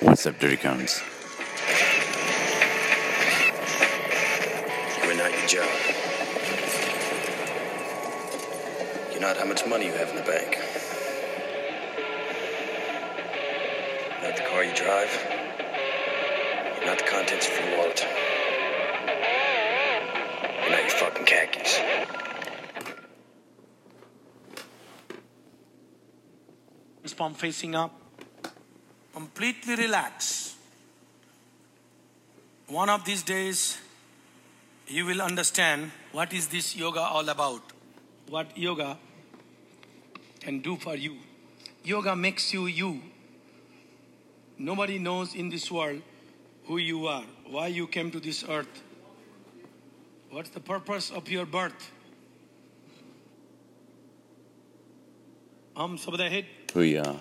What's up, Dirty Cones? You are not your job. You're not how much money you have in the bank. You're not the car you drive. You're not the contents of your wallet. You're not your fucking khakis. palm facing up Completely relax. One of these days, you will understand what is this yoga all about. What yoga can do for you. Yoga makes you you. Nobody knows in this world who you are, why you came to this earth. What's the purpose of your birth? हम सब the hit Booyah.